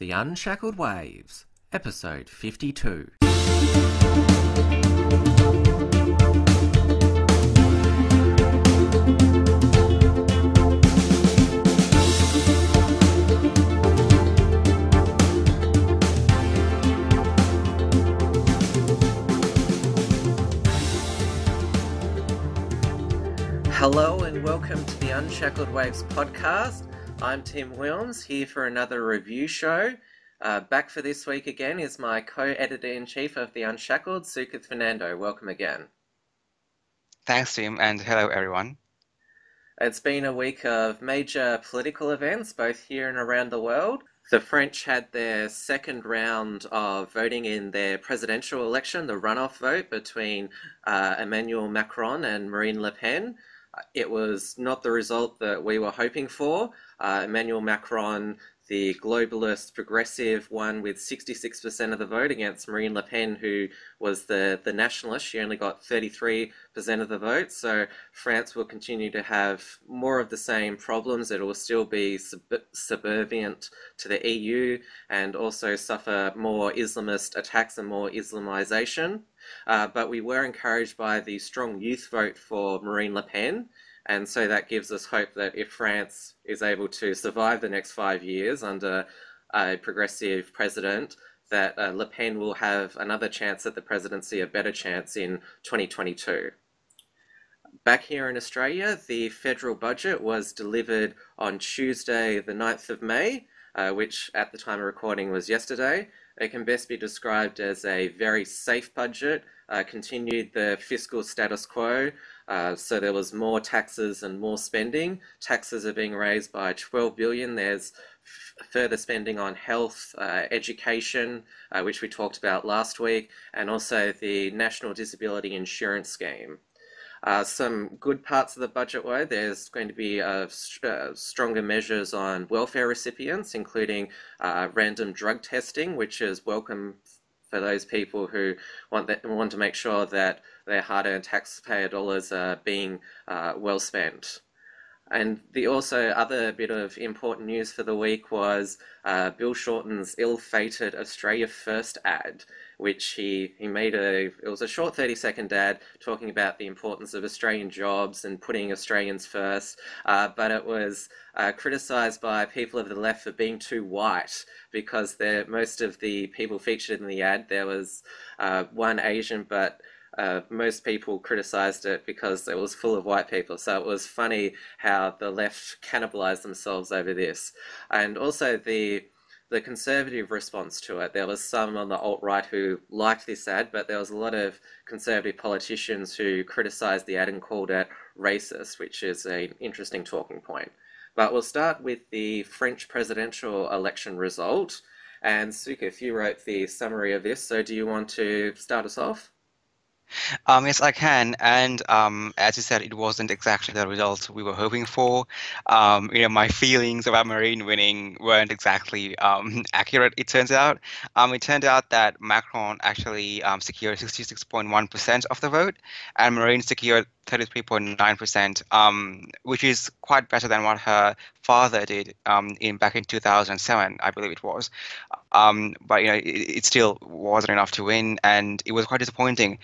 The Unshackled Waves, Episode 52. Hello and welcome to the Unshackled Waves podcast. I'm Tim Wilms here for another review show. Uh, back for this week again is my co-editor in chief of the Unshackled, Sukath Fernando. Welcome again. Thanks, Tim, and hello, everyone. It's been a week of major political events, both here and around the world. The French had their second round of voting in their presidential election, the runoff vote between uh, Emmanuel Macron and Marine Le Pen. It was not the result that we were hoping for. Uh, Emmanuel Macron, the globalist progressive, won with 66% of the vote against Marine Le Pen, who was the, the nationalist. She only got 33% of the vote. So France will continue to have more of the same problems. It will still be sub- subservient to the EU and also suffer more Islamist attacks and more Islamization. Uh, but we were encouraged by the strong youth vote for Marine Le Pen. And so that gives us hope that if France is able to survive the next five years under a progressive president, that uh, Le Pen will have another chance at the presidency, a better chance in 2022. Back here in Australia, the federal budget was delivered on Tuesday, the 9th of May, uh, which at the time of recording was yesterday. It can best be described as a very safe budget, uh, continued the fiscal status quo. Uh, so there was more taxes and more spending. Taxes are being raised by 12 billion. There's further spending on health, uh, education, uh, which we talked about last week, and also the National Disability Insurance Scheme. Uh, some good parts of the budget were there's going to be uh, st- uh, stronger measures on welfare recipients, including uh, random drug testing, which is welcome for those people who want that, want to make sure that their hard-earned taxpayer dollars are being uh, well spent. And the also other bit of important news for the week was uh, Bill Shorten's ill-fated Australia First ad, which he, he made a it was a short 30 second ad talking about the importance of Australian jobs and putting Australians first, uh, but it was uh, criticised by people of the left for being too white because most of the people featured in the ad there was uh, one Asian but uh, most people criticized it because it was full of white people. So it was funny how the left cannibalized themselves over this. And also the the conservative response to it. There was some on the alt right who liked this ad, but there was a lot of conservative politicians who criticized the ad and called it racist, which is an interesting talking point. But we'll start with the French presidential election result. And Suka, if you wrote the summary of this, so do you want to start us off? Um, yes, I can. And um, as you said, it wasn't exactly the result we were hoping for. Um, you know, my feelings about Marine winning weren't exactly um, accurate. It turns out. Um, it turned out that Macron actually um, secured 66.1% of the vote, and Marine secured 33.9%, um, which is quite better than what her father did in back in 2007, I believe it was. But you know, it, it, still wasn't enough to win, and it was quite disappointing.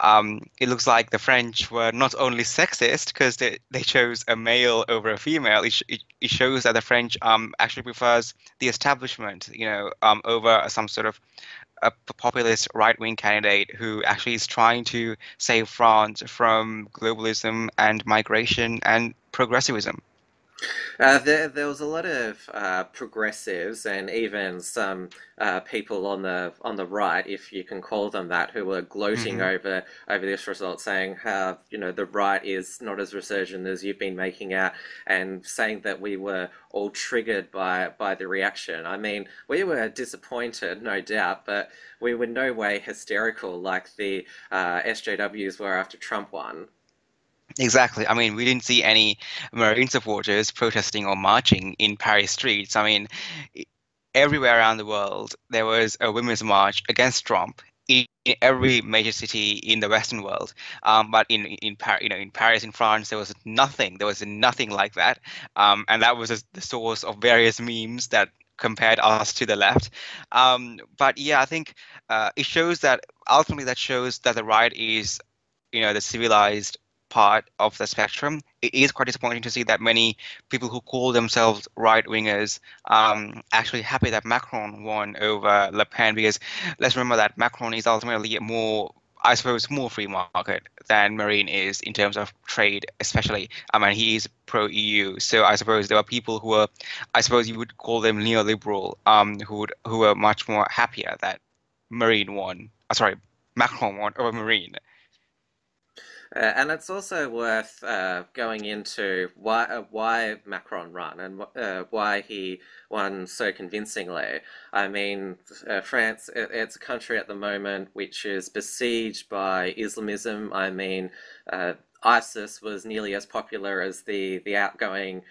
Um, it looks like the French were not only sexist because they, they chose a male over a female. It, it, it shows that the French um, actually prefers the establishment, you know, um, over some sort of a populist right wing candidate who actually is trying to save France from globalism and migration and progressivism. Uh, there, there was a lot of uh, progressives and even some uh, people on the on the right, if you can call them that, who were gloating mm-hmm. over over this result, saying how you know the right is not as resurgent as you've been making out, and saying that we were all triggered by by the reaction. I mean, we were disappointed, no doubt, but we were no way hysterical like the uh, SJWs were after Trump won. Exactly. I mean, we didn't see any Marine supporters protesting or marching in Paris streets. I mean, everywhere around the world, there was a women's march against Trump in, every major city in the Western world. Um, but in in Paris, you know, in Paris, in France, there was nothing. There was nothing like that, um, and that was the source of various memes that compared us to the left. Um, but yeah, I think uh, it shows that ultimately that shows that the right is, you know, the civilized part of the spectrum. It is quite disappointing to see that many people who call themselves right wingers um, actually happy that Macron won over Le Pen because let's remember that Macron is ultimately more I suppose more free market than Marine is in terms of trade, especially. I mean, he is pro EU, so I suppose there are people who are, I suppose you would call them neoliberal, um, who would who are much more happier that Marine won. Uh, sorry, Macron won over Marine. Uh, and it's also worth uh, going into why uh, why Macron won and uh, why he won so convincingly. I mean, uh, France it, it's a country at the moment which is besieged by Islamism. I mean. Uh, ISIS was nearly as popular as the the outgoing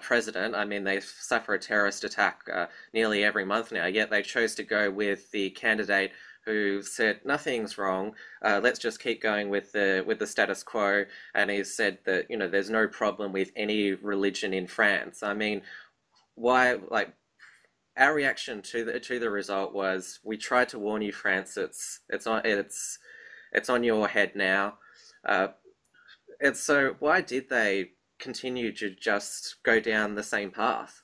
president. I mean, they suffer a terrorist attack nearly every month now. Yet they chose to go with the candidate who said nothing's wrong. Uh, let's just keep going with the with the status quo. And he said that you know there's no problem with any religion in France. I mean, why like our reaction to the to the result was we tried to warn you, France. It's it's on it's it's on your head now. Uh, and so why did they continue to just go down the same path?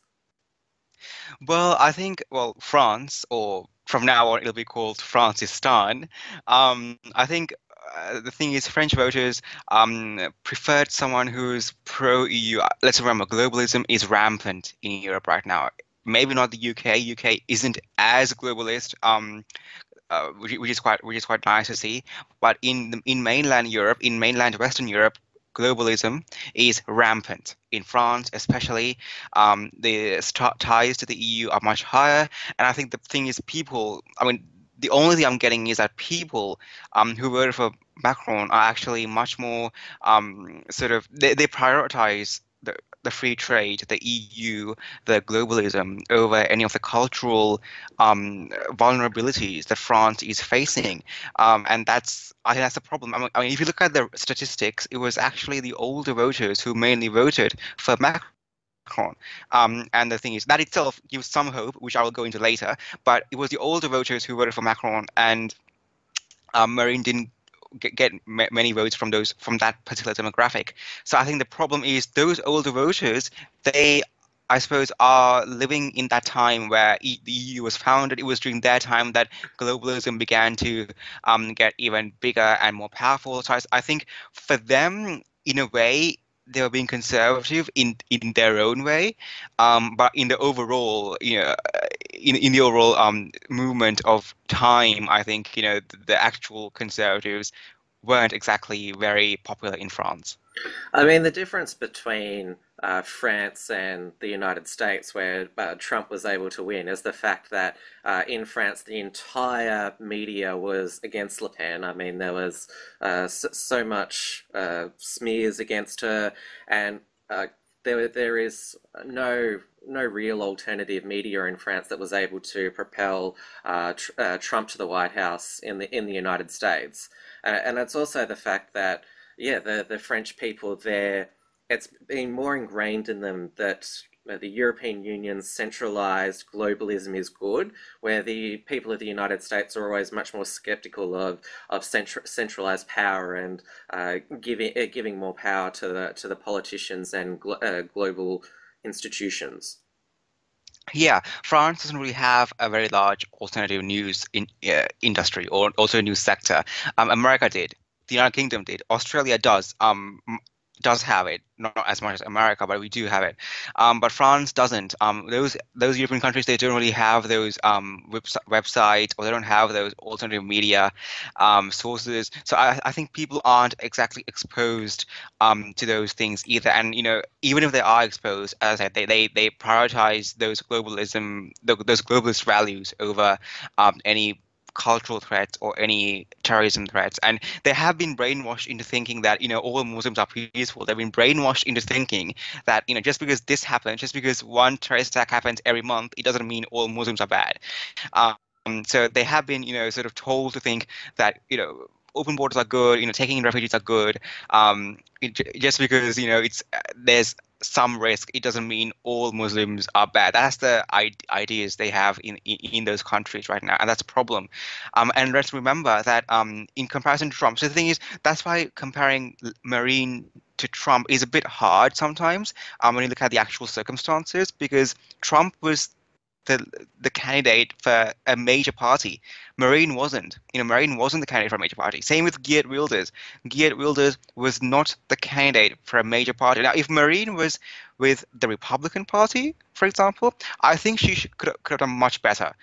Well, I think well France or from now on it'll be called Francistan. Um, I think uh, the thing is, French voters um, preferred someone who's pro EU. Let's remember, globalism is rampant in Europe right now. Maybe not the UK. UK isn't as globalist. Um, uh, which, which, is quite which is quite nice to see. But in the, in mainland Europe, in mainland Western Europe, globalism is rampant. In France, especially, um, the ties to the EU are much higher. And I think the thing is, people, I mean, the only thing I'm getting is that people um, who voted for Macron are actually much more um, sort of, they, they prioritize the, the free trade, the EU, the globalism over any of the cultural um, vulnerabilities that France is facing, um, and that's I think that's the problem. I mean, I mean, if you look at the statistics, it was actually the older voters who mainly voted for Macron. Um, and the thing is, that itself gives some hope, which I will go into later. But it was the older voters who voted for Macron, and um, Marine didn't get, get many votes from those from that particular demographic. So I think the problem is those older voters they I suppose, are living in that time where the EU was founded. It was during that time that globalism began to um, get even bigger and more powerful. So I, I, think for them, in a way, they were being conservative in in their own way, um, but in the overall, you know, in in the overall um, movement of time, I think you know the, the actual conservatives weren't exactly very popular in France. I mean, the difference between uh, France and the United States, where uh, Trump was able to win, is the fact that uh, in France the entire media was against Le Pen. I mean, there was uh, so, so, much uh, smears against her, and uh, there there is no no real alternative media in France that was able to propel tr Trump to the White House in the in the United States, and it's also the fact that yeah, the the French people there it's been more ingrained in them that uh, the European Union's centralized globalism is good, where the people of the United States are always much more skeptical of of centra- centralized power and uh, giving uh, giving more power to the to the politicians and glo- uh, global institutions. Yeah, France doesn't really have a very large alternative news in, uh, industry or also news sector. Um, America did the United Kingdom did. Australia does. Um, does have it, not as much as America, but we do have it. Um, but France doesn't. Um, those those European countries they don't really have those um, websites or they don't have those alternative media um, sources. So I, I think people aren't exactly exposed um, to those things either. And you know, even if they are exposed, as I said, they they, they prioritize those globalism, those globalist values over um, any cultural threats or any terrorism threats. And they have been brainwashed into thinking that, you know, all Muslims are peaceful. They've been brainwashed into thinking that, you know, just because this happens, just because one terrorist attack happens every month, it doesn't mean all Muslims are bad. Um, so they have been, you know, sort of told to think that, you know, open borders are good, you know, taking in refugees are good. Um, it, just because you know it's there's some risk, it doesn't mean all Muslims are bad. That's the ideas they have in, in, in those countries right now, and that's a problem. Um, and let's remember that um, in comparison to Trump, so the thing is, that's why comparing Marine to Trump is a bit hard sometimes um, when you look at the actual circumstances, because Trump was the the candidate for a major party. Marine wasn't. You know, Marine wasn't the candidate for a major party. Same with Geert Wilders. Geert Wilders was not the candidate for a major party. Now, if Marine was with the Republican Party, for example, I think she should, could, could have done much better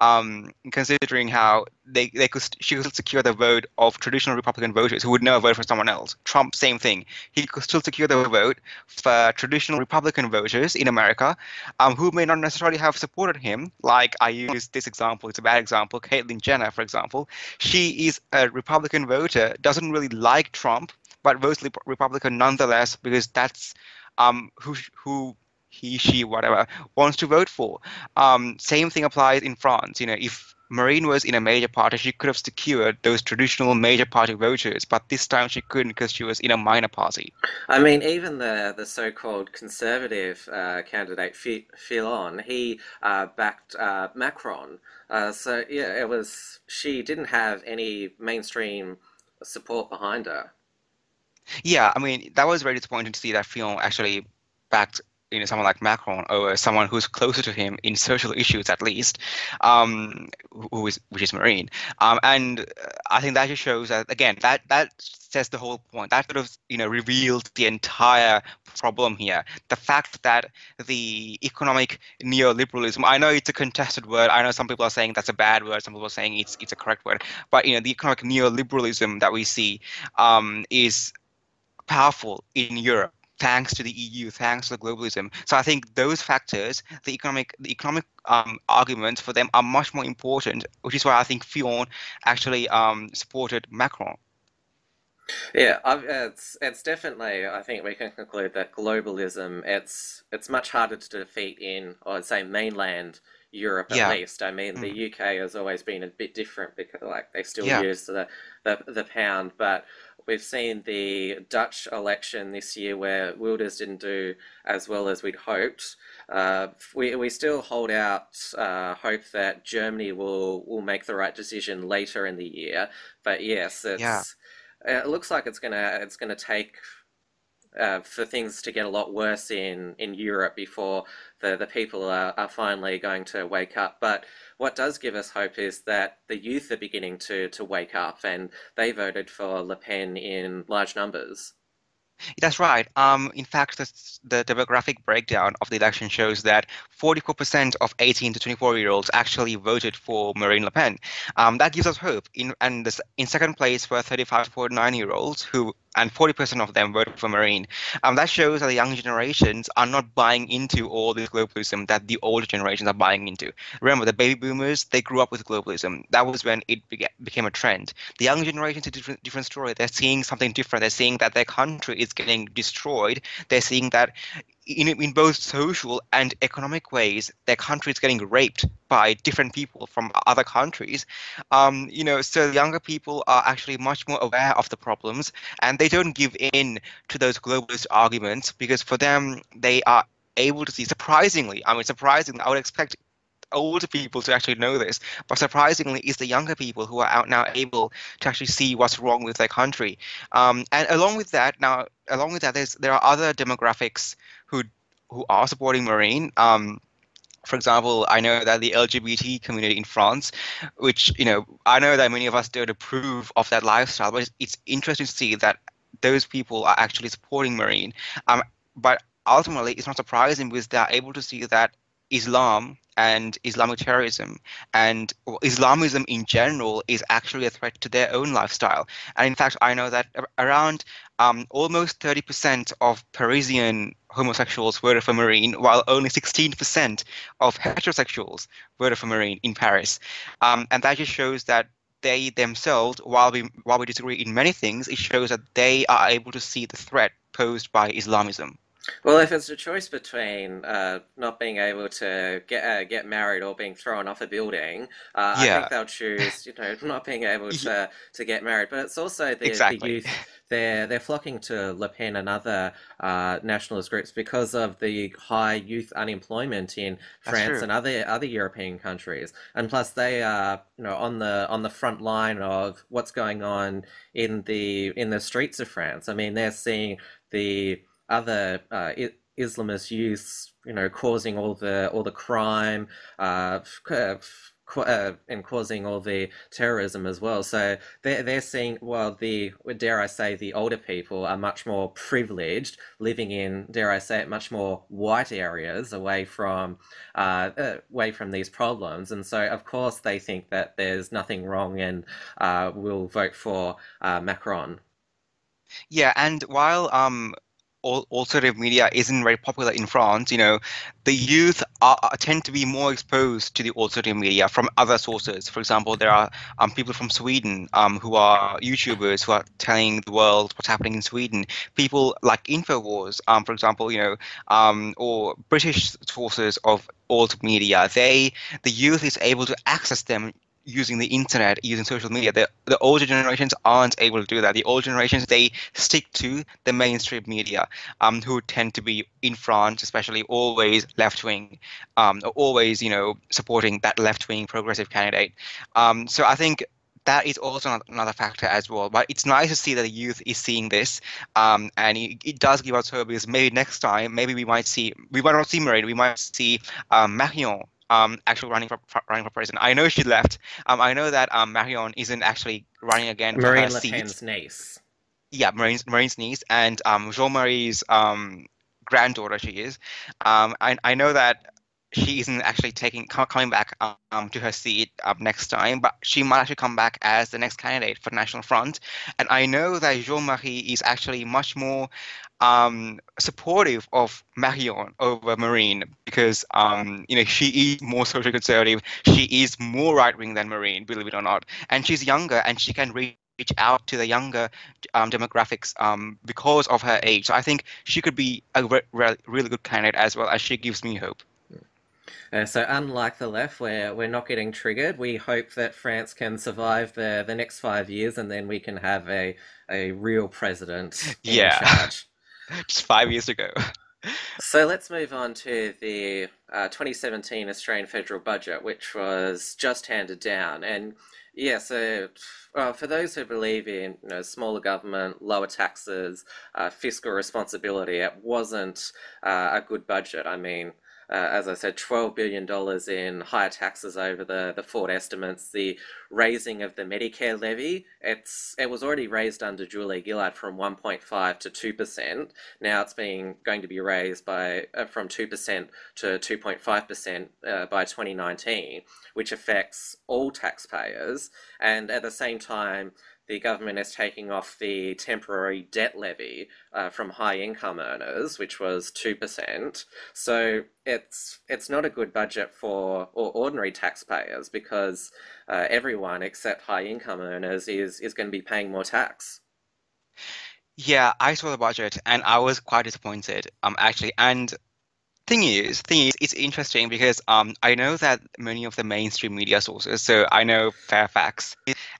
um, considering how they, they could she could secure the vote of traditional Republican voters who would never vote for someone else. Trump, same thing. He could still secure the vote for traditional Republican voters in America, um, who may not necessarily have supported him. Like I use this example; it's a bad example. Caitlyn Jenner, for example, she is a Republican voter, doesn't really like Trump, but votes Republican nonetheless because that's um, who who he, she, whatever wants to vote for. Um, same thing applies in France. You know, if Marine was in a major party, she could have secured those traditional major party voters, but this time she couldn't because she was in a minor party. I mean, even the the so-called conservative uh, candidate Fillon, he uh, backed uh, Macron. Uh, so yeah, it was she didn't have any mainstream support behind her. Yeah, I mean that was very disappointing to see that Fillon actually backed you know someone like Macron or someone who's closer to him in social issues at least, um, who is which is Marine, um, and I think that just shows that again that that says the whole point. That sort of you know revealed the entire problem here. The fact that the economic neoliberalism. I know it's a contested word. I know some people are saying that's a bad word. Some people are saying it's it's a correct word. But you know the economic neoliberalism that we see um, is powerful in Europe thanks to the EU, thanks to the globalism. So I think those factors, the economic, the economic um, arguments for them are much more important, which is why I think Fillon actually um, supported Macron. Yeah, it's it's definitely. I think we can conclude that globalism it's it's much harder to defeat in, I'd say, mainland Europe at least. I mean, mm. the UK has always been a bit different because like they still yeah. use the, the the pound, but we've seen the Dutch election this year where Wilders didn't do as well as we'd hoped. Uh, we, we still hold out uh, hope that Germany will, will make the right decision later in the year. But yes, it's, yeah. it looks like it's gonna it's gonna take uh, for things to get a lot worse in, in Europe before the, the people are, are finally going to wake up. But what does give us hope is that the youth are beginning to, to wake up and they voted for Le Pen in large numbers. That's right. Um, in fact, the, the, demographic breakdown of the election shows that 44% of 18 to 24 year olds actually voted for Marine Le Pen. Um, that gives us hope. In, and this, in second place were 35 to 49 year olds who and 40% of them voted for Marine. Um, that shows that the young generations are not buying into all this globalism that the older generations are buying into. Remember, the baby boomers, they grew up with globalism. That was when it became a trend. The young generation is a different, different story. They're seeing something different. They're seeing that their country is getting destroyed. They're seeing that in, in both social and economic ways, their country is getting raped by different people from other countries. Um, you know, so younger people are actually much more aware of the problems, and they don't give in to those globalist arguments because for them, they are able to see. Surprisingly, I mean, surprisingly, I would expect older people to actually know this, but surprisingly, it's the younger people who are out now able to actually see what's wrong with their country. Um, and along with that, now along with that, there's there are other demographics who who are supporting Marine. Um, for example, I know that the LGBT community in France, which you know, I know that many of us don't approve of that lifestyle, but it's, it's interesting to see that those people are actually supporting Marine. Um, but ultimately, it's not surprising because they're able to see that Islam and Islamic terrorism and Islamism in general is actually a threat to their own lifestyle. And in fact, I know that around um, almost 30% of Parisian homosexuals voted for Marine, while only 16% of heterosexuals voted for Marine in Paris. Um, and that just shows that they themselves, while we while we disagree in many things, it shows that they are able to see the threat posed by Islamism. Well, if it's a choice between uh, not being able to get uh, get married or being thrown off a building, uh, I think they'll choose, you know, not being able to to get married. But it's also the the youth. They're they're flocking to Le Pen and other uh, nationalist groups because of the high youth unemployment in France and other other European countries. And plus, they are, you know, on the on the front line of what's going on in the in the streets of France. I mean, they're seeing the other uh, Islamist youths, you know, causing all the all the crime, uh, uh, and causing all the terrorism as well. So they're they're seeing, well, the dare I say, the older people are much more privileged, living in, dare I say it, much more white areas away from uh, uh, away from these problems. And so, of course, they think that there's nothing wrong and uh, will vote for uh, Macron. Yeah, and while um alternative media isn't very popular in France, you know, the youth are, tend to be more exposed to the alternative media from other sources. For example, there are um people from Sweden um who are YouTubers who are telling the world what's happening in Sweden. People like Infowars, um for example, you know, um or British sources of alt media. They the youth is able to access them using the internet, using social media. The the older generations aren't able to do that. The older generations they stick to the mainstream media, um, who tend to be in France, especially always left wing, um, always you know supporting that left wing progressive candidate. Um, so I think. That is also another factor as well, but it's nice to see that the youth is seeing this, um, and it, it does give us hope because maybe next time, maybe we might see, we might not see Marine, we might see um, Marion um, actually running for, for running for president. I know she left, um, I know that um, Marion isn't actually running again for her Marine Le. Pen's niece. Yeah, Marine's, Marine's niece and um, Jean-Marie's um, granddaughter she is. Um, I, I know that she isn't actually taking coming back um, to her seat um, next time, but she might actually come back as the next candidate for National Front. And I know that Jean-Marie is actually much more um, supportive of Marion over Marine because um, you know she is more social conservative. She is more right wing than Marine, believe it or not, and she's younger and she can reach out to the younger um, demographics um, because of her age. So I think she could be a re- re- really good candidate as well, as she gives me hope. Uh, so unlike the left, where we're not getting triggered, we hope that France can survive the the next five years, and then we can have a a real president in Yeah, charge. just five years ago. So let's move on to the uh, 2017 Australian federal budget, which was just handed down. And yeah, so uh, for those who believe in you know, smaller government, lower taxes, uh, fiscal responsibility, it wasn't uh, a good budget. I mean, uh, as I said, $12 billion in higher taxes over the, the forward estimates, the raising of the Medicare levy, it's it was already raised under Julia Gillard from 1.5 to 2%. Now it's being going to be raised by uh, from 2% to 2.5% uh, by 2019, which affects all taxpayers. And at the same time, the government is taking off the temporary debt levy uh, from high income earners, which was 2%. So it's it's not a good budget for or ordinary taxpayers because uh, everyone except high income earners is is going to be paying more tax. Yeah, I saw the budget and I was quite disappointed, um, actually. And thing is, thing is, it's interesting because um, I know that many of the mainstream media sources, so I know Fairfax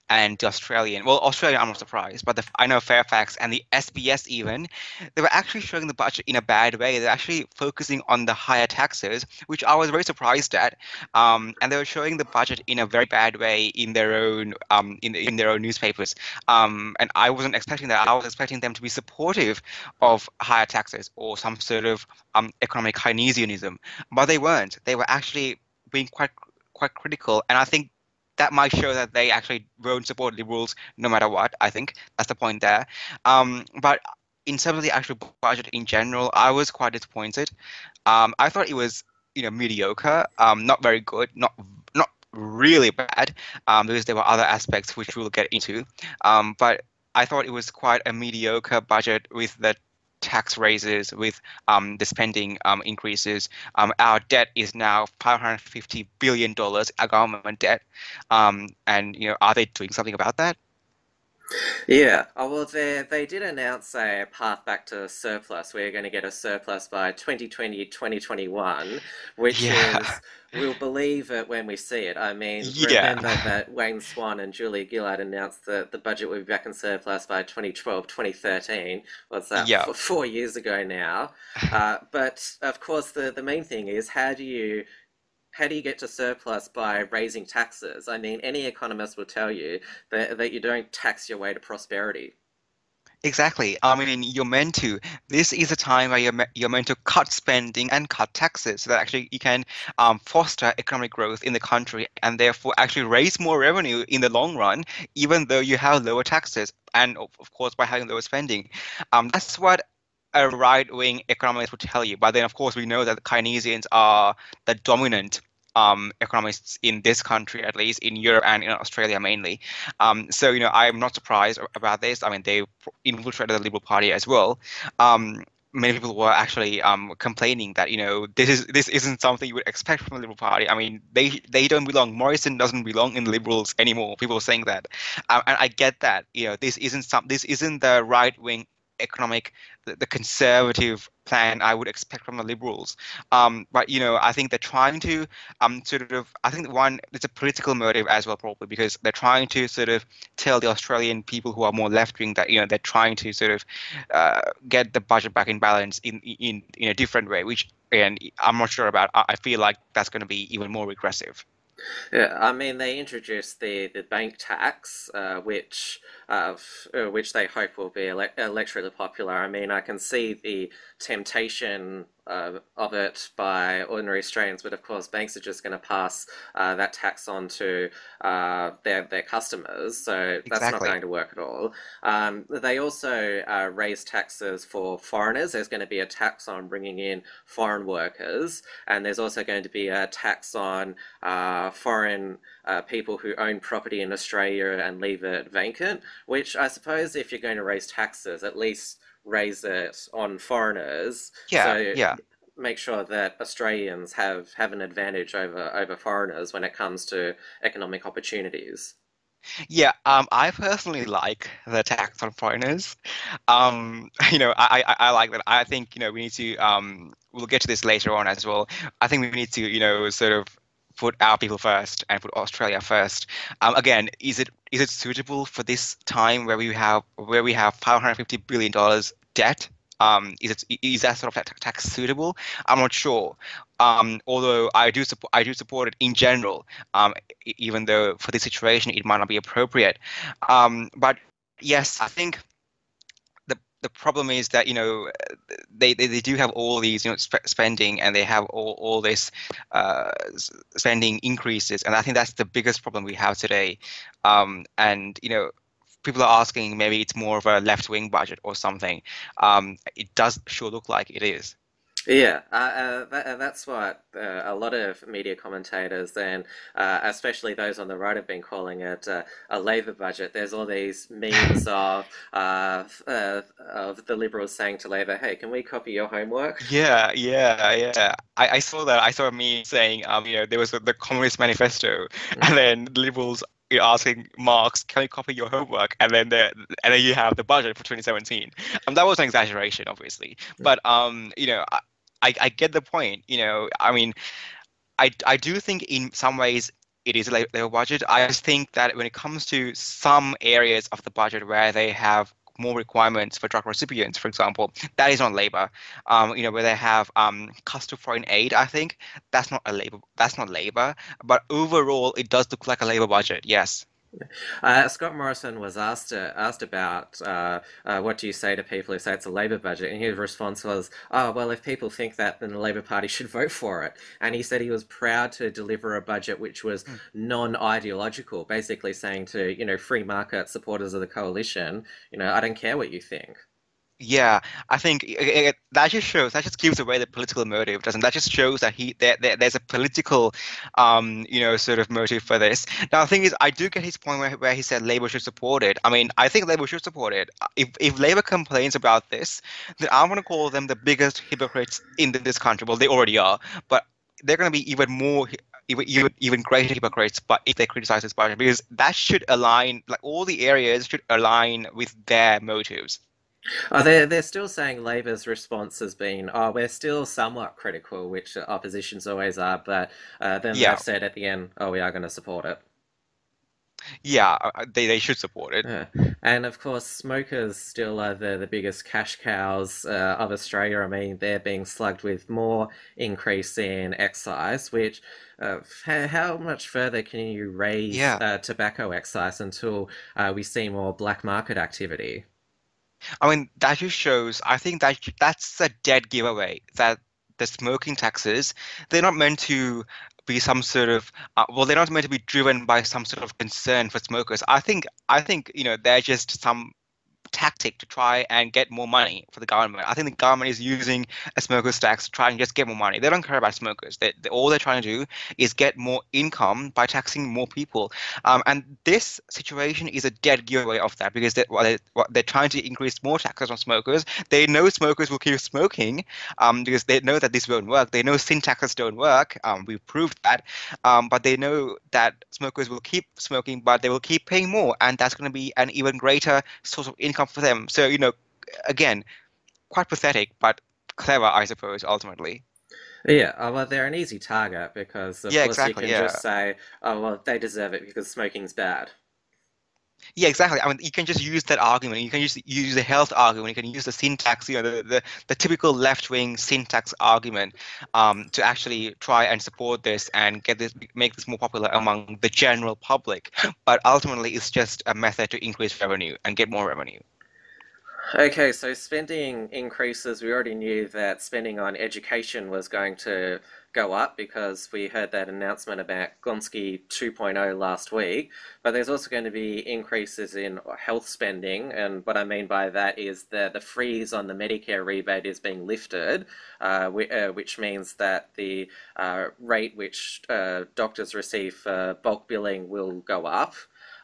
and the Australian, well, Australian, I'm not surprised, but the, I know Fairfax and the SBS even, they were actually showing the budget in a bad way. They're actually focusing on the higher taxes, which I was very surprised at. Um, and they were showing the budget in a very bad way in their own um, in in their own newspapers. Um, and I wasn't expecting that. I was expecting them to be supportive of higher taxes or some sort of um, economic Keynesianism, but they weren't. They were actually being quite quite critical, and I think that might show that they actually won't support liberals no matter what. I think that's the point there. Um, but in terms of the actual budget in general, I was quite disappointed. Um, I thought it was you know mediocre, um, not very good, not not really bad, um, because there were other aspects which we'll get into. Um, but I thought it was quite a mediocre budget with the tax raises, with um, the spending um, increases. Um, our debt is now 550 billion dollars, our government debt. Um, and you know, are they doing something about that? Yeah. Oh, well, they they did announce a path back to surplus. We're going to get a surplus by 2020, 2021, which Yeah, is we'll believe it when we see it. I mean, yeah, remember that Wayne Swan and Julia Gillard announced that the budget would be back in surplus by 2012, 2013. What's that? yeah. F- four years ago now. Uh, but of course, the the main thing is how do you how do you get to surplus by raising taxes? I mean, any economist will tell you that, that you don't tax your way to prosperity. Exactly. I mean, you're meant to. This is a time where you're, you're meant to cut spending and cut taxes so that actually you can um, foster economic growth in the country and therefore actually raise more revenue in the long run, even though you have lower taxes and, of, course, by having lower spending. Um, that's what a right-wing economist would tell you. But then, of course, we know that the Keynesians are the dominant um, economists in this country, at least in Europe and in Australia mainly. Um, so, you know, I'm not surprised about this. I mean, they infiltrated the Liberal Party as well. Um, many people were actually um, complaining that you know this is this isn't something you would expect from the Liberal Party. I mean, they they don't belong. Morrison doesn't belong in Liberals anymore. People are saying that, um, and I get that. You know, this isn't some this isn't the right wing economic the, the conservative plan I would expect from the liberals. Um, but you know, I think they're trying to um, sort of. I think one it's a political motive as well, probably because they're trying to sort of tell the Australian people who are more left wing that you know they're trying to sort of uh, get the budget back in balance in in in a different way, which. And I'm not sure about. I I feel like that's going to be even more regressive. Yeah, I mean they introduced the, the bank tax, uh, which uh, uh, which they hope will be ele electorally popular. I mean I can see the temptation uh, of it by ordinary Australians, but of course banks are just going to pass uh, that tax on to uh, their their customers, so that's not going to work at all. Um, they also uh, raise taxes for foreigners. There's going to be a tax on bringing in foreign workers, and there's also going to be a tax on uh, foreign uh, people who own property in Australia and leave it vacant, which I suppose if you're going to raise taxes, at least raise it on foreigners. Yeah, So yeah. make sure that Australians have, have an advantage over, over foreigners when it comes to economic opportunities. Yeah, um, I personally like the tax on foreigners. Um, you know, I, I, I like that. I think, you know, we need to, um, we'll get to this later on as well. I think we need to, you know, sort of put our people first and put Australia first. Um, again, is it is it suitable for this time where we have where we have 550 billion dollars debt? Um, is it is that sort of tax suitable? I'm not sure. Um, although I do support I do support it in general. Um, even though for this situation it might not be appropriate. Um, but yes, I think the the problem is that you know they, they, they do have all these you know sp- spending and they have all, all this uh, spending increases and I think that's the biggest problem we have today. Um, and you know people are asking maybe it's more of a left wing budget or something. Um, it does sure look like it is. Yeah, uh, uh, that, uh, that's what uh, a lot of media commentators and uh, especially those on the right have been calling it uh, a Labor budget. There's all these memes of uh, uh, of the Liberals saying to Labor, "Hey, can we copy your homework?" Yeah, yeah, yeah. I, I saw that. I saw a meme saying, um, you know, there was the, the Communist Manifesto, and then the liberals you know, asking Marx, "Can you copy your homework?" And then the and then you have the budget for 2017. Um, that was an exaggeration, obviously, but um, you know, I, I I get the point. You know, I mean, I I do think in some ways it is a Labour budget. I just think that when it comes to some areas of the budget where they have more requirements for drug recipients, for example, that is not Labour. Um, you know, where they have um, cost to foreign aid, I think that's not a Labour. That's not Labour. But overall, it does look like a Labour budget. Yes. Uh, Scott Morrison was asked uh, asked about uh, uh, what do you say to people who say it's a Labor budget, and his response was, "Oh, well, if people think that, then the Labor Party should vote for it." And he said he was proud to deliver a budget which was non-ideological, basically saying to you know free market supporters of the coalition, you know, I don't care what you think. Yeah, I think i- i- that just shows that just gives away the political motive, doesn't that? Just shows that he there, there there's a political, um, you know, sort of motive for this. Now, the thing is, I do get his point where, where he said Labour should support it. I mean, I think Labour should support it. If if Labour complains about this, then I'm gonna call them the biggest hypocrites in this country. Well, they already are, but they're gonna be even more even even, even greater hypocrites but if they criticize this budget because that should align like all the areas should align with their motives Oh, they're, they're still saying Labor's response has been, oh, we're still somewhat critical, which oppositions always are, but uh, then yeah. they've said at the end, oh, we are going to support it. Yeah, uh, uh, they, they should support it. Yeah. And of course, smokers still are the, the biggest cash cows uh, of Australia. I mean, they're being slugged with more increase in excise, which uh, how much further can you raise yeah. uh, tobacco excise until uh, we see more black market activity? I mean, that just shows, I think that that's a dead giveaway that the smoking taxes, they're not meant to be some sort of uh, well they're not meant to be driven by some sort of concern for smokers. I think i think you know they're just some tactic to try and get more money for the government. I think the government is using a smokers tax to try and just get more money. They don't care about smokers. They, they, all they're trying to do is get more income by taxing more people. Um, and this situation is a dead giveaway of that because they, well, they, they're trying to increase more taxes on smokers. They know smokers will keep smoking um, because they know that this won't work. They know sin taxes don't work. Um, we've proved that. Um, but they know that smokers will keep smoking, but they will keep paying more. And that's going to be an even greater source of income for them. So you know, again, quite pathetic, but clever, I suppose, ultimately. Yeah, oh, well, they're an easy target because of yeah, course exactly, you can yeah. just say, "Oh, well, they deserve it because smoking's bad." Yeah, exactly. I mean, you can just use that argument. You can use use the health argument. You can use the sin tax, you know, the the, the typical left wing sin tax argument, um, to actually try and support this and get this make this more popular among the general public. But ultimately, it's just a method to increase revenue and get more revenue. Okay, so spending increases. We already knew that spending on education was going to go up because we heard that announcement about Gonski 2.0 last week. But there's also going to be increases in health spending, and what I mean by that is that the freeze on the Medicare rebate is being lifted, uh, uh which means that the uh, rate which uh, doctors receive for bulk billing will go up.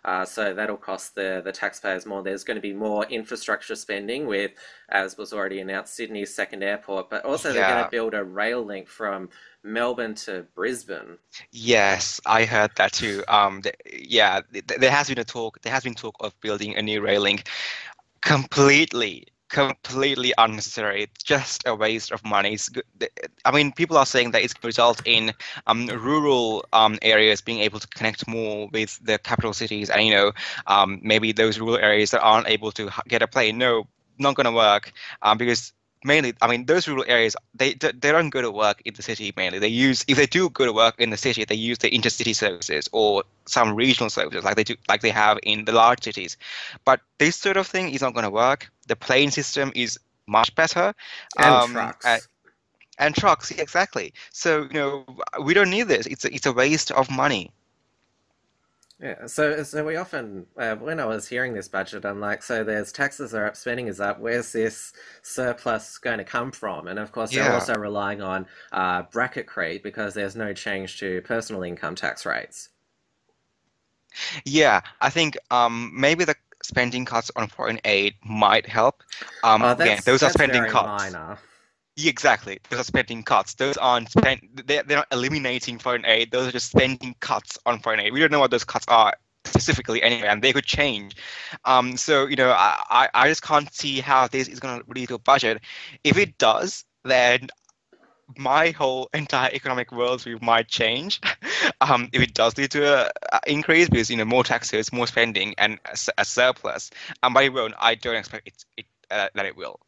Uh, so that'll cost the, the taxpayers more. There's going to be more infrastructure spending with, as was already announced, Sydney's second airport, but also yeah. they're going to build a rail link from Melbourne to Brisbane. Yes, I heard that too. Um, the, yeah, there has been a talk. There has been talk of building a new rail link. Completely completely unnecessary. It's just a waste of money. I mean, people are saying that it's going to result in um, rural um, areas being able to connect more with the capital cities, and you know, um, maybe those rural areas that aren't able to get a plane. No, not going to work um, because mainly, I mean, those rural areas, they they don't go to work in the city mainly. They use if they do go to work in the city, they use the intercity services or some regional services like they do like they have in the large cities. But this sort of thing is not going to work. The plane system is much better. And um, trucks. Uh, and trucks, exactly. So you know, we don't need this. It's a, it's a waste of money. Yeah, so so we often uh, when I was hearing this budget, I'm like, so there's taxes are up, spending is up. Where's this surplus going to come from? And of course, they're also relying on uh, bracket creep because there's no change to personal income tax rates. Yeah, I think um, maybe the spending cuts on foreign aid might help. Um, oh, again, those are spending cuts. Minor. Yeah, exactly. Those are spending cuts. Those aren't spend. They're, they're not eliminating foreign aid. Those are just spending cuts on foreign aid. We don't know what those cuts are specifically anyway, and they could change. Um, so you know, I, I just can't see how this is going to lead to a budget. If it does, then my whole entire economic worldview might change um, if it does lead to an increase because you know more taxes, more spending, and a, a surplus. And by the way, I don't expect it, it uh, that it will.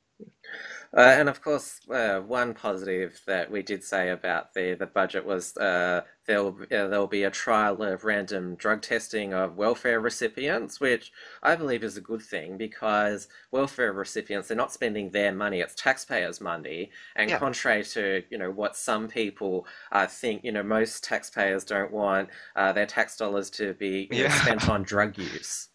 Uh, and of course, uh, one positive that we did say about the, the budget was uh, there'll, uh, there'll be a trial of random drug testing of welfare recipients, which I believe is a good thing because welfare recipients, they're not spending their money, it's taxpayers' money. And yeah. contrary to, you know, what some people uh, think, you know, most taxpayers don't want uh, their tax dollars to be yeah. know, spent on drug use.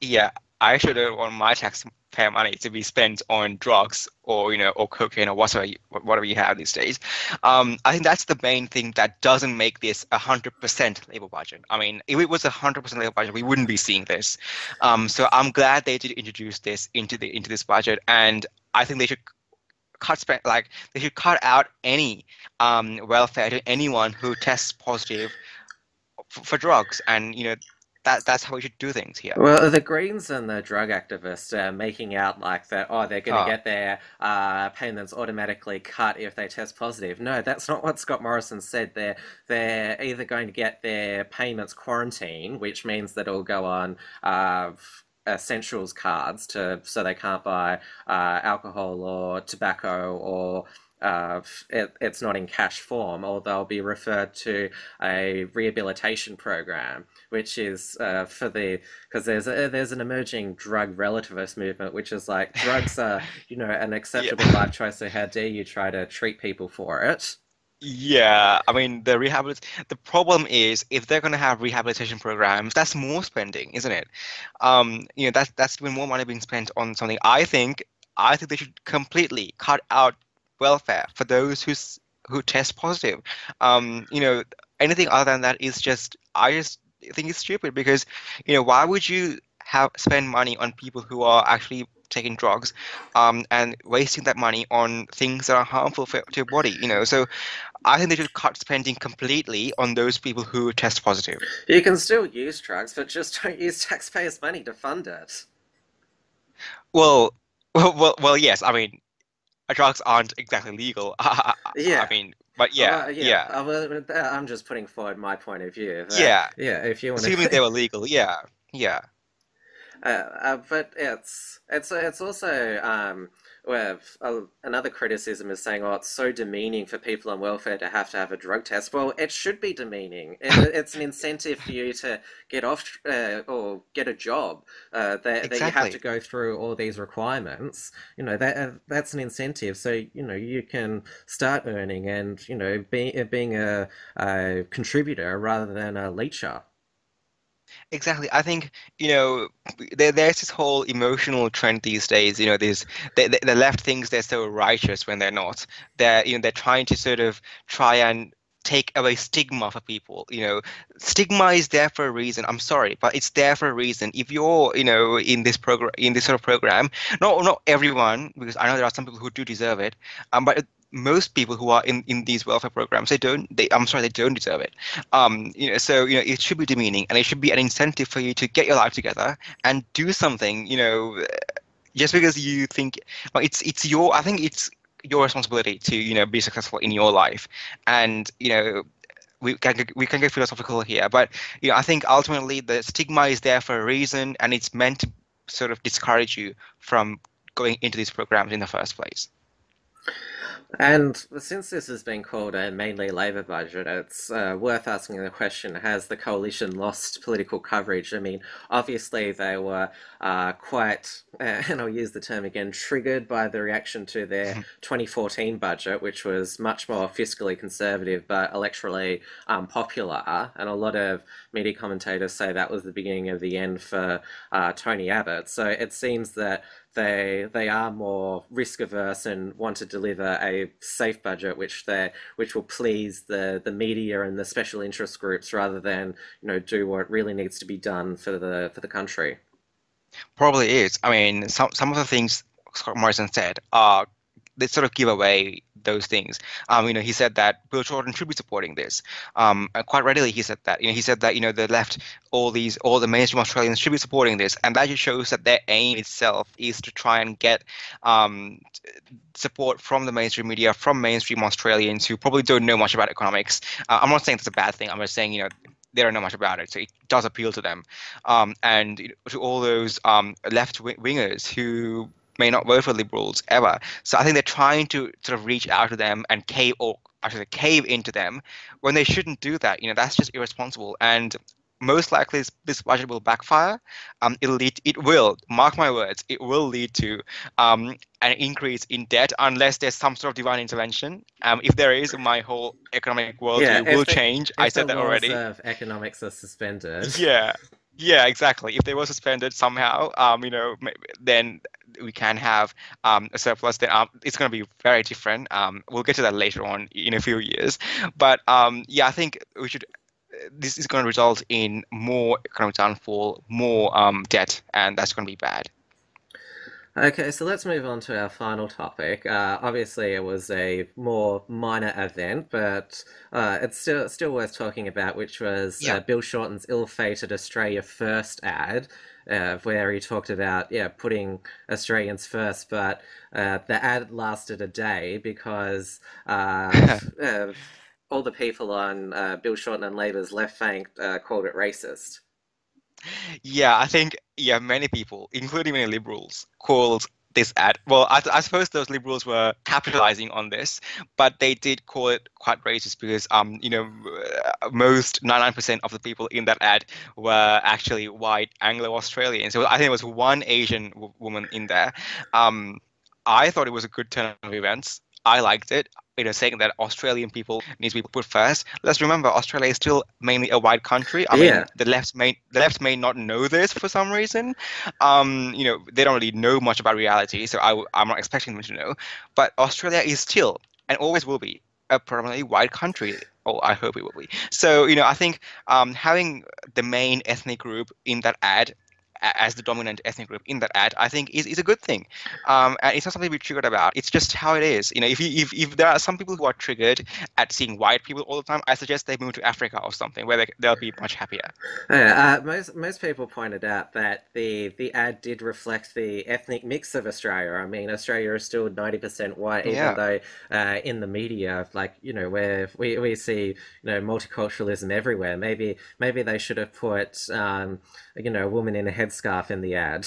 Yeah, I shouldn't want my taxpayer money to be spent on drugs or you know or cocaine or whatever you, whatever you have these days. Um, I think that's the main thing that doesn't make this a hundred percent labor budget. I mean, if it was a hundred percent labor budget, we wouldn't be seeing this. Um, so I'm glad they did introduce this into the into this budget, and I think they should cut spend like they should cut out any um, welfare to anyone who tests positive for, for drugs, and you know that that's how we should do things here. Well, the Greens and the drug activists are making out like that. Oh, they're going to oh. get their uh, payments automatically cut if they test positive. No, that's not what Scott Morrison said. They're they're either going to get their payments quarantined, which means that it'll go on. Uh, essentials cards to so they can't buy uh, alcohol or tobacco or uh, it, it's not in cash form, or they'll be referred to a rehabilitation program, which is uh, for the because there's a, there's an emerging drug relativist movement, which is like drugs are you know an acceptable yeah. life choice, so how dare you try to treat people for it? Yeah, I mean the rehabilit. The problem is if they're going to have rehabilitation programs, that's more spending, isn't it? Um, you know, that's that's been more money being spent on something. I think I think they should completely cut out welfare for those who who test positive. Um, you know, anything other than that is just I just think it's stupid because you know why would you have spend money on people who are actually taking drugs um, and wasting that money on things that are harmful for, to your body you know? So i think they should cut spending completely on those people who test positive. You can still use drugs but just don't use taxpayers money to fund it. Well well well, well yes i mean drugs aren't exactly legal. yeah. I mean, but yeah, uh, yeah. yeah. Uh, I'm just putting forward my point of view. That, yeah. Yeah. If you want assuming to... they were legal, yeah, yeah. Uh, uh, but it's it's it's also um, uh, another criticism is saying, "Oh, it's so demeaning for people on welfare to have to have a drug test." Well, it should be demeaning. It, it's an incentive for you to get off uh, or get a job. Uh, that, exactly. that you have to go through all these requirements. You know that uh, that's an incentive. So you know you can start earning and you know being being a, a contributor rather than a leecher. Exactly. I think you know there, there's this whole emotional trend these days. You know, there's the, the left thinks they're so righteous when they're not. They're you know they're trying to sort of try and take away stigma for people you know stigma is there for a reason i'm sorry but it's there for a reason if you're you know in this program in this sort of program not not everyone because i know there are some people who do deserve it um, but most people who are in, in these welfare programs they don't they i'm sorry they don't deserve it. Um you know so you know it should be demeaning and it should be an incentive for you to get your life together and do something you know just because you think well, it's it's your i think it's your responsibility to you know be successful in your life. And you know we can we can get philosophical here but you know i think ultimately the stigma is there for a reason and it's meant to sort of discourage you from going into these programs in the first place and since this has been called a mainly Labor budget, it's uh, worth asking the question has the coalition lost political coverage? I mean, obviously, they were uh, quite, uh, and I'll use the term again, triggered by the reaction to their 2014 budget, which was much more fiscally conservative but electorally um, popular. And a lot of media commentators say that was the beginning of the end for uh, Tony Abbott. So it seems that they they are more risk averse and want to deliver a safe budget which they which will please the the media and the special interest groups rather than you know do what really needs to be done for the for the country. Probably is. I mean some some of the things Scott Morrison said are they sort of give away those things. Um, you know, he said that Bill Shorten should be supporting this. Um, quite readily, he said that. You know, he said that you know the left, all these, all the mainstream Australians should be supporting this, and that just shows that their aim itself is to try and get um, support from the mainstream media, from mainstream Australians who probably don't know much about economics. Uh, I'm not saying that's a bad thing. I'm just saying you know they don't know much about it, so it does appeal to them. Um, and to all those um, left wingers who may not vote for liberals ever. So I think they're trying to sort of reach out to them and cave or actually cave into them when they shouldn't do that. You know, that's just irresponsible. And most likely this budget will backfire. Um, it'll lead, it will, mark my words, it will lead to um, an increase in debt unless there's some sort of divine intervention. Um, if there is, my whole economic world yeah, will the, change. I said that already. Economics are suspended. Yeah, yeah, exactly. If they were suspended somehow, um, you know, then we can have um, a surplus, then um, it's going to be very different. Um, we'll get to that later on in a few years. But um, yeah, I think we should. This is going to result in more economic downfall, more um, debt, and that's going to be bad. Okay, so let's move on to our final topic. Uh, obviously, it was a more minor event, but uh, it's still still worth talking about, which was Yeah. uh, Bill Shorten's ill-fated Australia First ad, uh, where he talked about yeah putting Australians first, but uh, the ad lasted a day because uh, uh, all the people on uh, Bill Shorten and Labor's left flank uh, called it racist. Yeah, I think yeah, many people, including many liberals, called this ad. Well, I, I suppose those liberals were capitalizing on this, but they did call it quite racist because um, you know, uh, most 99% of the people in that ad were actually white Anglo-Australians. So I think there was one Asian w woman in there. Um, I thought it was a good turn of events. I liked it. You know, saying that Australian people need to be put first. Let's remember, Australia is still mainly a white country. I mean, Yeah. the left may the left may not know this for some reason. Um, you know, they don't really know much about reality, so I, I'm not expecting them to know. But Australia is still and always will be a predominantly white country. Oh, I hope it will be. So, you know, I think um, having the main ethnic group in that ad as the dominant ethnic group in that ad, I think is, is a good thing. Um, and it's not something to be triggered about. It's just how it is. You know, if you, if, if there are some people who are triggered at seeing white people all the time, I suggest they move to Africa or something where they, they'll be much happier. Yeah, uh, most most people pointed out that the the ad did reflect the ethnic mix of Australia. I mean, Australia is still ninety percent white, even Yeah. though uh, in the media, like you know, where we, we see you know multiculturalism everywhere. Maybe maybe they should have put um, you know a woman in a headscarf in the ad.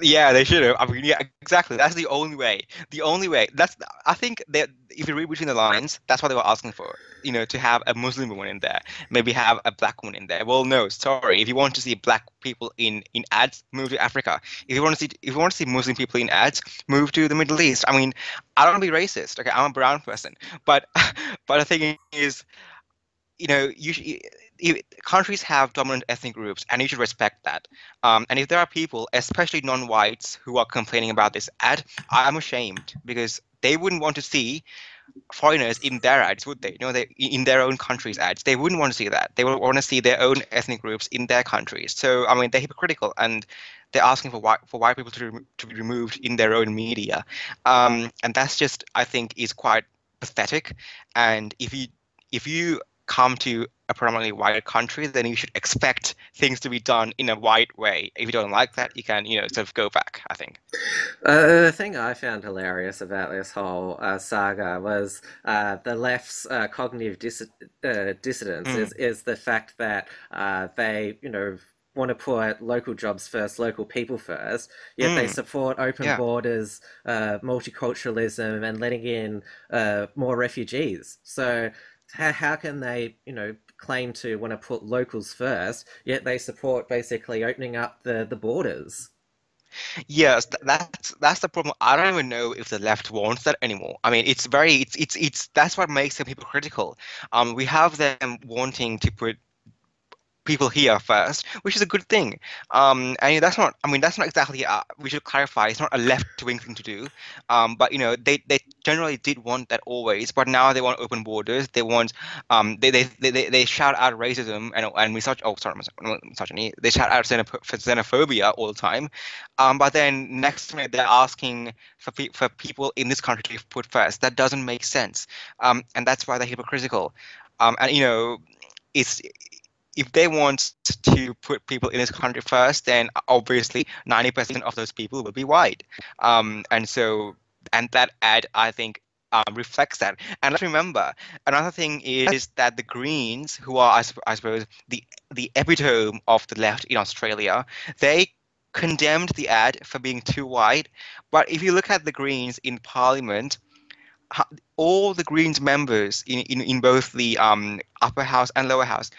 Yeah, they should have. I mean, yeah, exactly. That's the only way. The only way. That's. I think that if you read between the lines, that's what they were asking for. You know, to have a Muslim woman in there, maybe have a black woman in there. Well, no, sorry. If you want to see black people in in ads, move to Africa. If you want to see if you want to see Muslim people in ads, move to the Middle East. I mean, I don't want to be racist. Okay, I'm a brown person, but but the thing is, you know, you, sh- you countries have dominant ethnic groups, and you should respect that. Um, and if there are people, especially non-whites, who are complaining about this ad, I'm ashamed because they wouldn't want to see foreigners in their ads, would they? You know, they in their own countries' ads. They wouldn't want to see that. They would want to see their own ethnic groups in their countries. So I mean, they're hypocritical, and they're asking for white for white people to remo- to be removed in their own media, um, and that's just I think is quite pathetic. And if you if you come to a predominantly white country, then you should expect things to be done in a white way. If you don't like that, you can, you know, sort of go back, I think. Uh, the thing I found hilarious about this whole uh, saga was uh, the left's uh, cognitive dis uh, dissidence Mm, is is the fact that uh, they, you know, want to put local jobs first, local people first, yet they mm, support open yeah. borders, uh, multiculturalism, and letting in uh, more refugees. So how, how can they, you know, claim to want to put locals first, yet they support basically opening up the, the borders? Yes, that's that's the problem. I don't even know if the left wants that anymore. I mean, it's very, it's it's it's that's what makes them hypocritical. Um, we have them wanting to put people here first, which is a good thing. Um, and that's not, I mean, that's not exactly, we should clarify, it's not a left-wing thing to do. Um, but, you know, they, they generally did want that always, but now they want open borders. They want, um, they, they, they, they shout out racism and, and misog- oh, sorry, misogyny. They shout out xenophobia all the time. Um, but then next minute they're asking for, pe- for people in this country to put first. That doesn't make sense. Um, and that's why they're hypocritical. Um, and, you know, it's if they want to put people in this country first, then obviously 90% of those people will be white. Um, and so, and that ad, I think, um, reflects that. And let's remember, another thing is that the Greens, who are, I, I suppose, the the epitome of the left in Australia, they condemned the ad for being too white. But if you look at the Greens in Parliament, all the Greens members in, in, in both the um, upper house and lower house,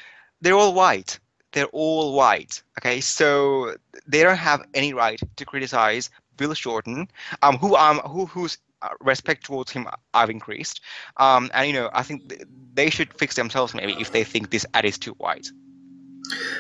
they're all white. They're all white. Okay, so they don't have any right to criticize Bill Shorten, um, who um who whose uh, respect towards him I've increased. Um, and you know, I think th- they should fix themselves maybe if they think this ad is too white.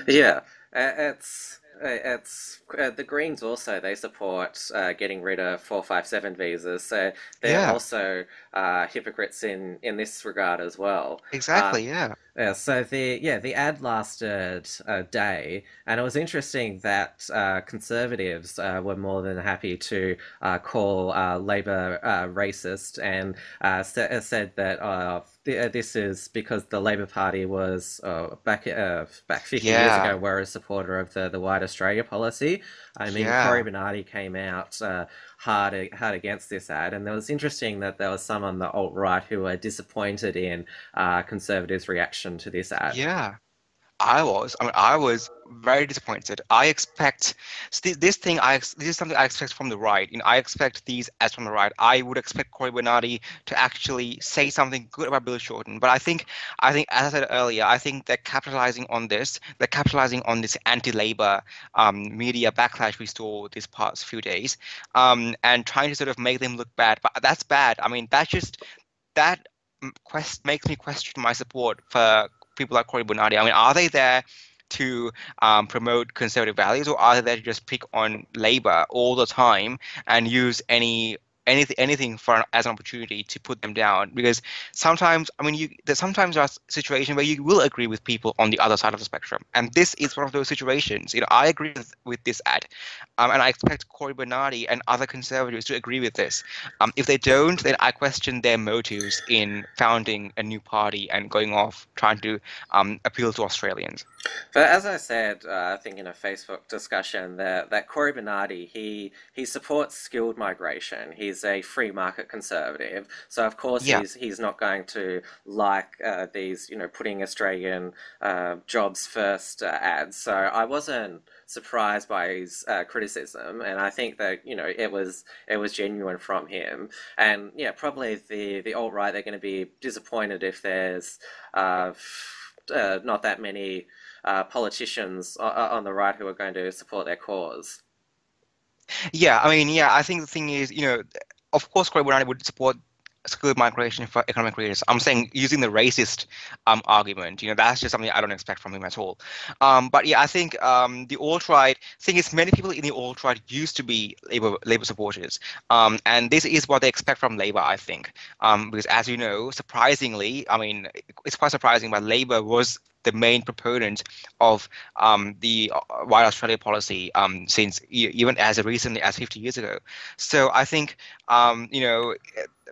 Yeah, uh, it's it's uh, the Greens also they support uh, getting rid of four five seven visas, so they're Yeah, also uh, hypocrites in in this regard as well. Uh, exactly. Yeah. yeah, so the yeah the ad lasted a day, and it was interesting that uh, conservatives uh, were more than happy to uh, call uh, Labor uh, racist, and uh, sa- uh, said that uh, th- uh, this is because the Labor Party was uh, back uh, back fifty years ago were a supporter of the the White Australia policy. I mean, Cory Yeah. Bernardi came out uh, hard hard against this ad, and it was interesting that there was some on the alt right who were disappointed in uh, conservatives' reaction to this ad. Yeah. I was. I mean, I was very disappointed. I expect this thing. I this is something I expect from the right. You know, I expect these as from the right. I would expect Cory Bernardi to actually say something good about Bill Shorten. But I think, I think, as I said earlier, I think they're capitalizing on this. They're capitalizing on this anti-labor um, media backlash we saw these past few days, um, and trying to sort of make them look bad. But that's bad. I mean, that's just that quest makes me question my support for people like Cory Bernardi. I mean, are they there to um, promote conservative values, or are they there to just pick on labor all the time and use any anything anything for as an opportunity to put them down? Because sometimes, I mean, you there sometimes are situations where you will agree with people on the other side of the spectrum, and this is one of those situations. You know, I agree with, with this ad, um, and I expect Cory Bernardi and other conservatives to agree with this. Um, if they don't, then I question their motives in founding a new party and going off trying to um, appeal to Australians. But as I said, uh, I think in a Facebook discussion, that that Cory Bernardi he he supports skilled migration. He's a free market conservative, so of course Yeah, he's he's not going to like uh, these you know putting Australian uh, jobs first uh, ads. So I wasn't surprised by his uh, criticism, and I think that you know it was it was genuine from him. And yeah, probably the the alt right they're going to be disappointed if there's uh, uh, not that many uh, politicians on the right who are going to support their cause. Yeah. I mean, yeah. I think the thing is, you know, of course, Cory would support skilled migration for economic reasons. I'm saying using the racist um, argument, you know, that's just something I don't expect from him at all. Um, but yeah, I think um, the alt-right thing is many people in the alt-right used to be Labor Labor supporters, um, and this is what they expect from Labor, I think, um, because as you know, surprisingly, I mean, it's quite surprising, but Labor was the main proponent of um, the uh, White Australia policy um, since even as recently as 50 years ago. So I think um, you know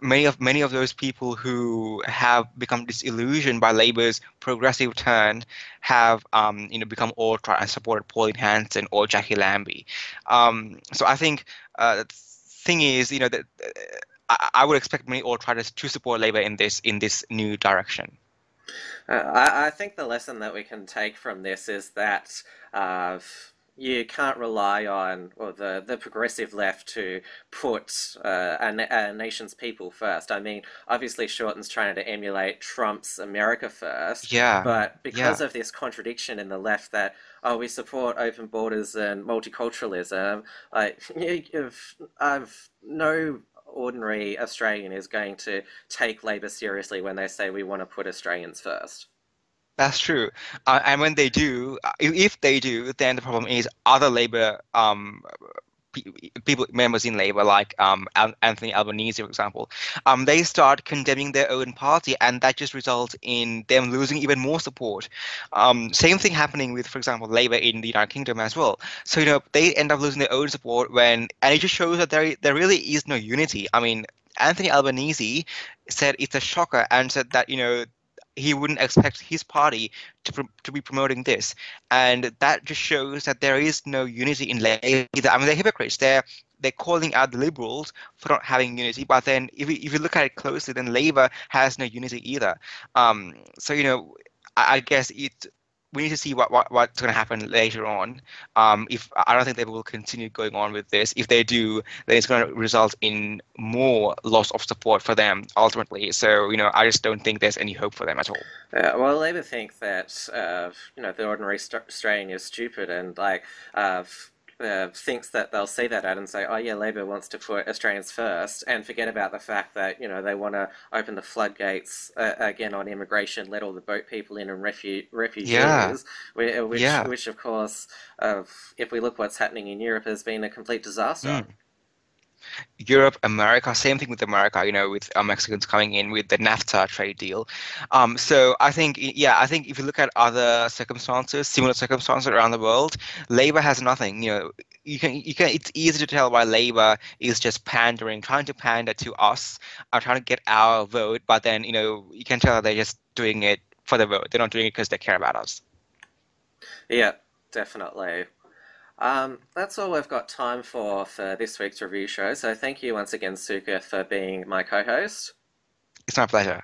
many of many of those people who have become disillusioned by Labor's progressive turn have um, you know become alt-right and supported Pauline Hanson or Jackie Lambie. Um, so I think uh, the thing is you know that uh, I, I would expect many alt-righters to support Labor in this in this new direction. Uh, I, I think the lesson that we can take from this is that uh, you can't rely on or the, the progressive left to put uh, a, a nation's people first. I mean, obviously, Shorten's trying to emulate Trump's America first, Yeah, but because yeah, of this contradiction in the left that oh we support open borders and multiculturalism, like you've, I've no ordinary Australian is going to take Labor seriously when they say we want to put Australians first. That's true. Uh, and when they do, uh, if they do, then the problem is other Labor um, people members in Labor, like um, Anthony Albanese, for example, um, they start condemning their own party, and that just results in them losing even more support. Um, same thing happening with, for example, Labour in the United Kingdom as well. So you know they end up losing their own support when, and it just shows that there there really is no unity. I mean, Anthony Albanese said it's a shocker and said that you know he wouldn't expect his party to, pr- to be promoting this. And that just shows that there is no unity in Labor. Either. I mean, they're hypocrites. They're they're calling out the Liberals for not having unity, but then if you, if you look at it closely, then Labor has no unity either. Um, so you know, I, I guess it we need to see what, what what's going to happen later on. Um, if I don't think they will continue going on with this. If they do, then it's going to result in more loss of support for them ultimately. So you know, I just don't think there's any hope for them at all. Uh, well, Labor think that uh, you know the ordinary St- Australian is stupid and like uh, uh, thinks that they'll see that ad and say, "Oh yeah, Labor wants to put Australians first, and forget about the fact that you know they want to open the floodgates uh, again on immigration, let all the boat people in and refu- refugees. Yeah. Which, which, Yeah. which of course, uh, if we look what's happening in Europe, has been a complete disaster. Mm. Europe, America, same thing with America, you know, with uh, Mexicans coming in with the NAFTA trade deal. Um, so I think, yeah, I think if you look at other circumstances, similar circumstances around the world, Labor has nothing. You know, you can, you can. It's easy to tell why Labor is just pandering, trying to pander to us, are trying to get our vote. But then, you know, you can tell they're just doing it for the vote. They're not doing it because they care about us. Yeah, definitely. Um, that's all we've got time for for this week's review show. So thank you once again, Suka, for being my co-host. It's my pleasure.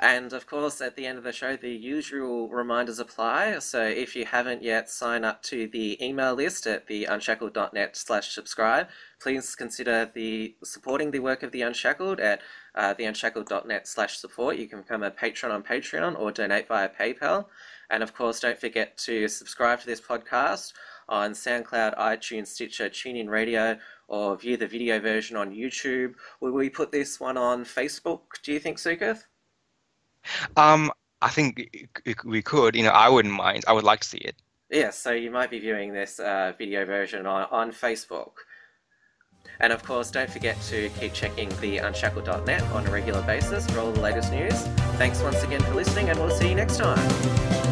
And of course, at the end of the show, the usual reminders apply. So if you haven't yet signed up to the email list at the unshackled.net slash subscribe, please consider the supporting the work of the Unshackled at uh, the unshackled.net slash support. You can become a patron on Patreon or donate via PayPal. And of course, don't forget to subscribe to this podcast on SoundCloud, iTunes, Stitcher, TuneIn Radio, or view the video version on YouTube. Will we put this one on Facebook, do you think, Sukath? Um, I think we could. You know, I wouldn't mind. I would like to see it. Yeah, so you might be viewing this uh, video version on, on Facebook. And of course, don't forget to keep checking the unshackled.net on a regular basis for all the latest news. Thanks once again for listening, and we'll see you next time.